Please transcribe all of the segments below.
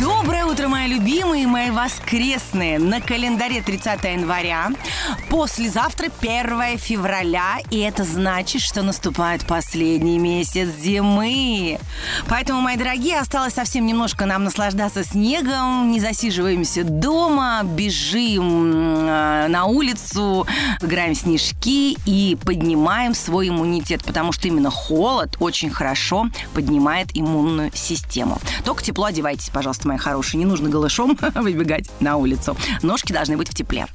Доброе утро, мои любимые, мои воскресные. На календаре 30 января. Послезавтра 1 февраля. И это значит, что наступает последний месяц зимы. Поэтому, мои дорогие, осталось совсем немножко нам наслаждаться снегом. Не засиживаемся дома, бежим э, на улицу, играем в снежки и поднимаем свой иммунитет. Потому что именно холод очень хорошо поднимает иммунную систему. Только тепло одевайтесь, пожалуйста, мои хорошие. Не нужно голышом выбегать на улицу. Ножки должны быть в тепле.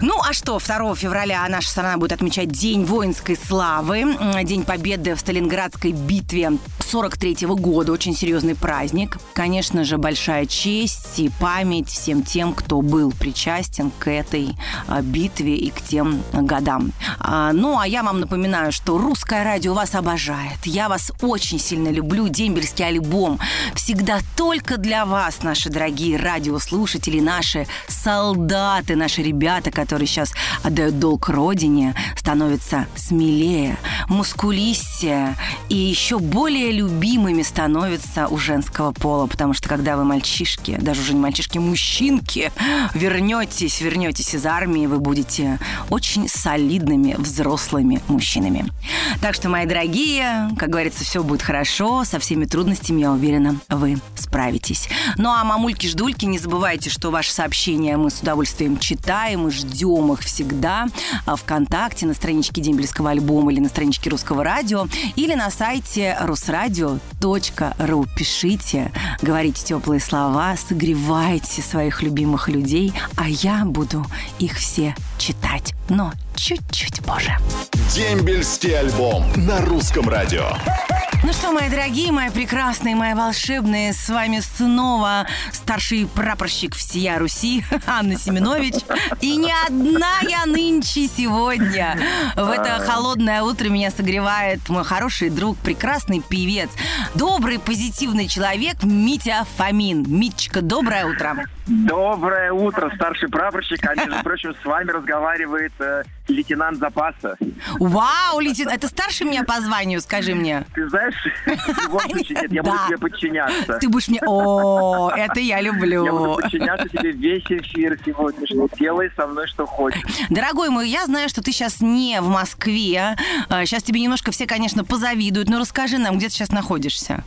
Ну, а что, 2 февраля наша страна будет отмечать День воинской славы, День победы в Сталинградской битве 43 -го года. Очень серьезный праздник. Конечно же, большая честь и память всем тем, кто был причастен к этой а, битве и к тем годам. А, ну, а я вам напоминаю, что русское радио вас обожает. Я вас очень сильно люблю. Дембельский альбом всегда только для вас, наши дорогие радиослушатели, наши солдаты, наши ребята, которые сейчас отдают долг родине, становятся смелее, мускулистее и еще более любимыми становятся у женского пола, потому что когда вы мальчишки, даже уже не мальчишки, мужчинки, вернетесь, вернетесь из армии, вы будете очень солидными взрослыми мужчинами. Так что, мои дорогие, как говорится, все будет хорошо, со всеми трудностями, я уверена, вы справитесь. Ну а мамульки-ждульки, не забывайте, что ваши сообщения мы с удовольствием читаем и ждем их всегда а, ВКонтакте, на страничке Дембельского альбома или на страничке Русского радио, или на сайте русрадио.ру. Пишите, говорите теплые слова, согревайте своих любимых людей, а я буду их все читать. Но чуть-чуть позже. Дембельский альбом на русском радио. Ну что, мои дорогие, мои прекрасные, мои волшебные, с вами снова старший прапорщик всея Руси Анна Семенович. И не одна я нынче сегодня. В это холодное утро меня согревает мой хороший друг, прекрасный певец, добрый, позитивный человек Митя Фомин. Митчика, доброе утро. Доброе утро, старший прапорщик. А между прочим, с вами разговаривает э, лейтенант запаса. Вау, лейтенант, это старше меня по званию, скажи мне. Ты знаешь, в любом случае, нет, я буду тебе подчиняться. Ты будешь мне... О, это я Я буду люблю. подчиняться тебе весь эфир сегодняшний. Делай со мной, что хочешь. Дорогой мой, я знаю, что ты сейчас не в Москве. Сейчас тебе немножко все, конечно, позавидуют. Но расскажи нам, где ты сейчас находишься.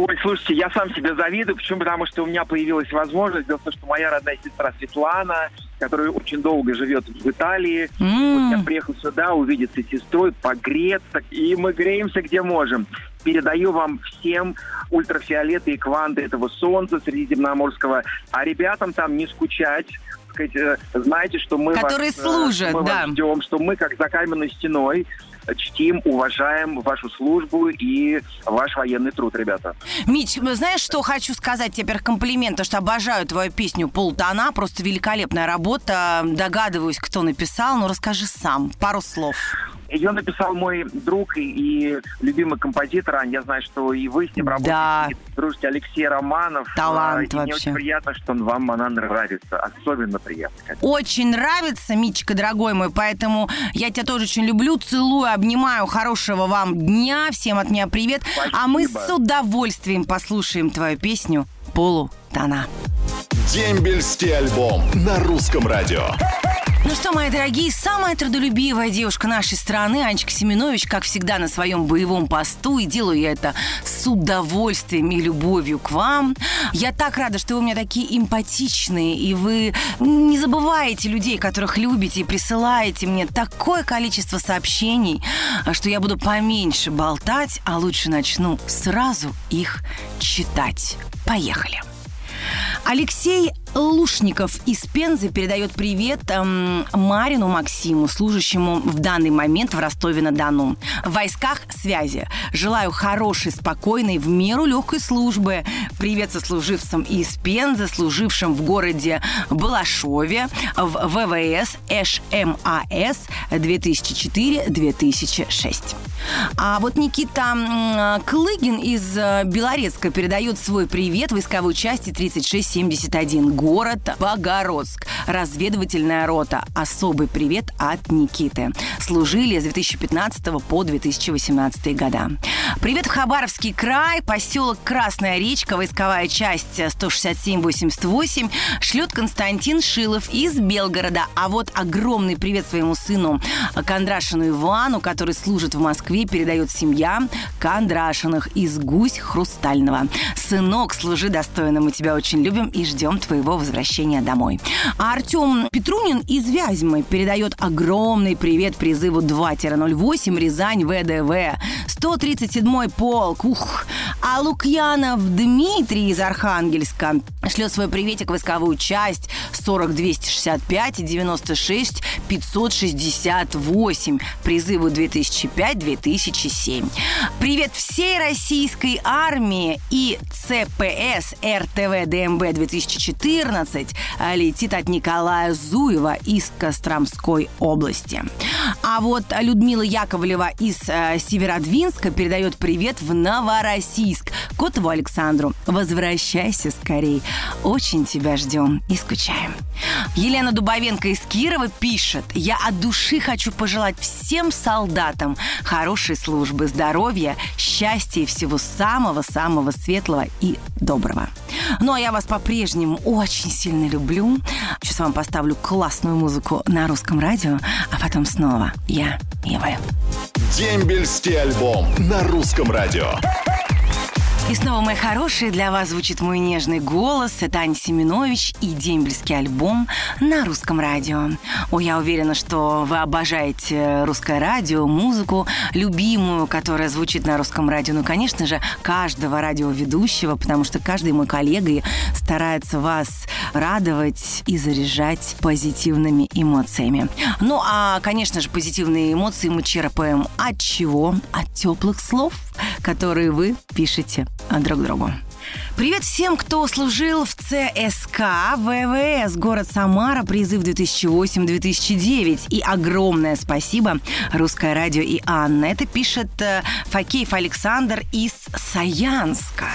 Ой, слушайте, я сам себе завидую. Почему? Потому что у меня появилась возможность. Дело в том, что моя родная сестра Светлана, которая очень долго живет в Италии, М. вот я приехал сюда увидеться с сестрой, погреться, и мы греемся где можем. Передаю вам всем ультрафиолеты и кванты этого солнца средиземноморского, а ребятам там не скучать. сказать, э, Знаете, что мы Которые вас, э, служат, мы да. вас ждем, что мы как за каменной стеной чтим, уважаем вашу службу и ваш военный труд, ребята. Мич, знаешь, что хочу сказать во-первых, комплимент, то, что обожаю твою песню «Полтона». Просто великолепная работа. Догадываюсь, кто написал. Ну, расскажи сам. Пару слов. Ее написал мой друг и, и любимый композитор, Ань. Я знаю, что и вы с ним Да. работаете, и дружите, Алексей Романов. Талант А, и Мне вообще. очень приятно, что вам она нравится. Особенно приятно. конечно. Очень нравится, Митчика, дорогой мой, поэтому я тебя тоже очень люблю, целую, обнимаю. Хорошего вам дня, всем от меня привет. А мы Спасибо. с удовольствием послушаем твою песню «Полутона». Дембельский альбом на русском радио. Ну что, мои дорогие, самая трудолюбивая девушка нашей страны, Анечка Семенович, как всегда, на своем боевом посту. И делаю я это с удовольствием и любовью к вам. Я так рада, что вы у меня такие эмпатичные, и вы не забываете людей, которых любите, и присылаете мне такое количество сообщений, что я буду поменьше болтать, а лучше начну сразу их читать. Поехали. Алексей Лушников из Пензы передает привет эм, Марину Максиму, служащему в данный момент в Ростове-на-Дону. В войсках связи. Желаю хорошей, спокойной, в меру легкой службы. Привет сослуживцам из Пензы, служившим в городе Балашове, в ВВС ШМАС 2004-2006. А вот Никита Клыгин из э, Белорецка передает свой привет войсковой части 3671 город Богородск. Разведывательная рота. Особый привет от Никиты. Служили с 2015 по 2018 года. Привет в Хабаровский край, поселок Красная речка, войсковая часть 167-88 шлет Константин Шилов из Белгорода. А вот огромный привет своему сыну Кондрашину Ивану, который служит в Москве, передает семья Кондрашиных из Гусь Хрустального. Сынок, служи достойно, мы тебя очень любим и ждем твоего возвращения домой. А Артем Петрунин из Вязьмы передает огромный привет призыву 2-08 Рязань ВДВ. 137-й полк. Ух. А Лукьянов Дмитрий из Архангельска шлет свой приветик в войсковую часть 40 265 96 568 призыву 2005-2007. Привет всей российской армии и ЦПС РТВ ДМБ 2014 летит от Николая Зуева из Костромской области. А вот Людмила Яковлева из э, Северодвинска передает привет в Новороссийск Котову Александру. Возвращайся скорей. Очень тебя ждем и скучаем. Елена Дубовенко из Кирова пишет. Я от души хочу пожелать всем солдатам хорошей службы, здоровья, счастья и всего самого-самого светлого и доброго. Ну, а я вас по-прежнему очень сильно люблю. Сейчас вам поставлю классную музыку на русском радио, а потом снова я и. Дембельский альбом на русском радио. И снова, мои хорошие, для вас звучит мой нежный голос. Это Аня Семенович и дембельский альбом на русском радио. О, я уверена, что вы обожаете русское радио, музыку, любимую, которая звучит на русском радио. Ну, конечно же, каждого радиоведущего, потому что каждый мой коллега старается вас радовать и заряжать позитивными эмоциями. Ну, а, конечно же, позитивные эмоции мы черпаем от чего? От теплых слов, которые вы пишете друг другу. Привет всем, кто служил в ЦСК, ВВС, город Самара, призыв 2008-2009. И огромное спасибо Русское радио и Анна. Это пишет э, Факеев Александр из Саянска.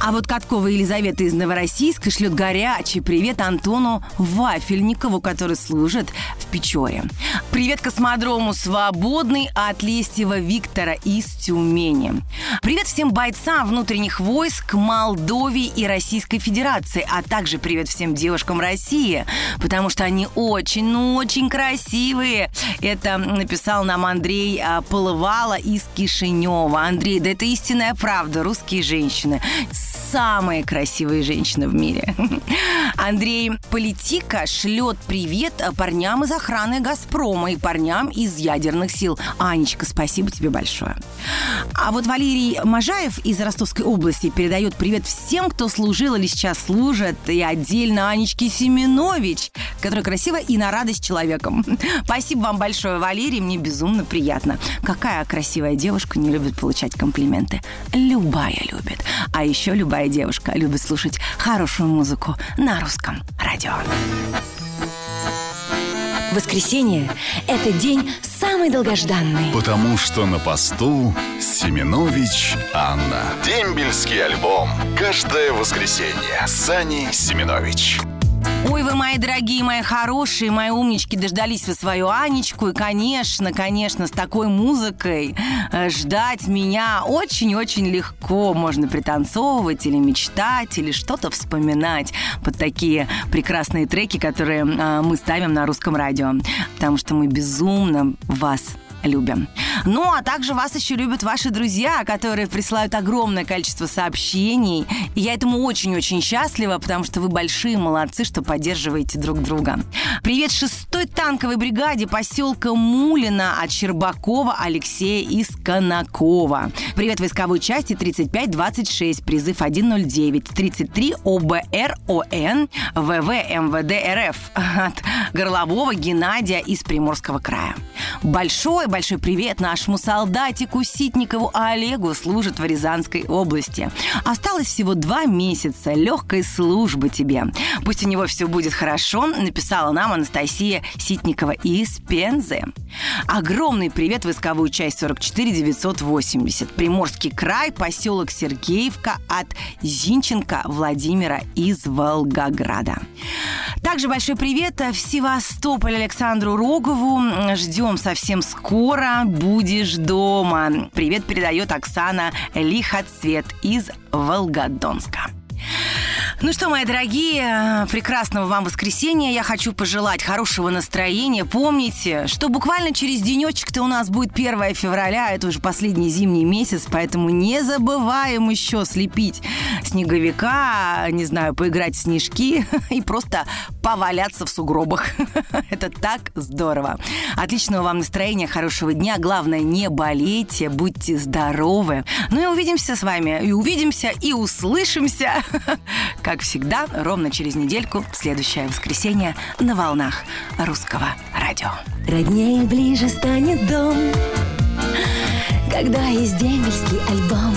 А вот Каткова Елизавета из Новороссийска шлет горячий привет Антону Вафельникову, который служит в Печоре. Привет космодрому «Свободный» от Лестьева Виктора из Тюмени. Привет всем бойцам внутренних войск Молдовии и Российской Федерации, а также привет всем девушкам России, потому что они очень, ну очень красивые. Это написал нам Андрей а, Полывала из Кишинева. Андрей, да это истинная правда, русские женщины самые красивые женщины в мире. Андрей Политика шлет привет парням из охраны «Газпрома» и парням из ядерных сил. Анечка, спасибо тебе большое. А вот Валерий Можаев из Ростовской области передает привет всем, кто служил или сейчас служит, и отдельно Анечке Семенович, которая красива и на радость человеком. Спасибо вам большое, Валерий, мне безумно приятно. Какая красивая девушка не любит получать комплименты? Любая любит. А еще любая девушка любит слушать хорошую музыку на русском радио. Воскресенье – это день самый долгожданный. Потому что на посту Семенович Анна. Дембельский альбом. Каждое воскресенье. Сани Семенович. Мои дорогие, мои хорошие, мои умнички, дождались вы свою Анечку. И, конечно, конечно, с такой музыкой э, ждать меня очень-очень легко. Можно пританцовывать или мечтать, или что-то вспоминать под такие прекрасные треки, которые э, мы ставим на русском радио. Потому что мы безумно вас любим. Ну, а также вас еще любят ваши друзья, которые присылают огромное количество сообщений. И я этому очень-очень счастлива, потому что вы большие молодцы, что поддерживаете друг друга. Привет шестой танковой бригаде поселка Мулина от Щербакова Алексея из Конакова. Привет войсковой части 3526, призыв 109, 33 ОБР ОН ВВ МВД РФ от Горлового Геннадия из Приморского края. Большой-большой привет нашему солдатику Ситникову Олегу служит в Рязанской области. Осталось всего два месяца легкой службы тебе. Пусть у него все будет хорошо, написала нам Анастасия Ситникова из Пензы. Огромный привет войсковую часть 44 980. Приморский край, поселок Сергеевка от Зинченко Владимира из Волгограда. Также большой привет в Севастополь Александру Рогову. Ждем совсем скоро. Будешь дома. Привет передает Оксана Лихоцвет из Волгодонска. Ну что, мои дорогие, прекрасного вам воскресенья. Я хочу пожелать хорошего настроения. Помните, что буквально через денечек-то у нас будет 1 февраля, это уже последний зимний месяц, поэтому не забываем еще слепить снеговика, не знаю, поиграть в снежки и просто поваляться в сугробах. Это так здорово. Отличного вам настроения, хорошего дня. Главное, не болейте, будьте здоровы. Ну и увидимся с вами. И увидимся, и услышимся как всегда, ровно через недельку, в следующее воскресенье на волнах русского радио. Роднее ближе станет дом, когда есть дембельский альбом.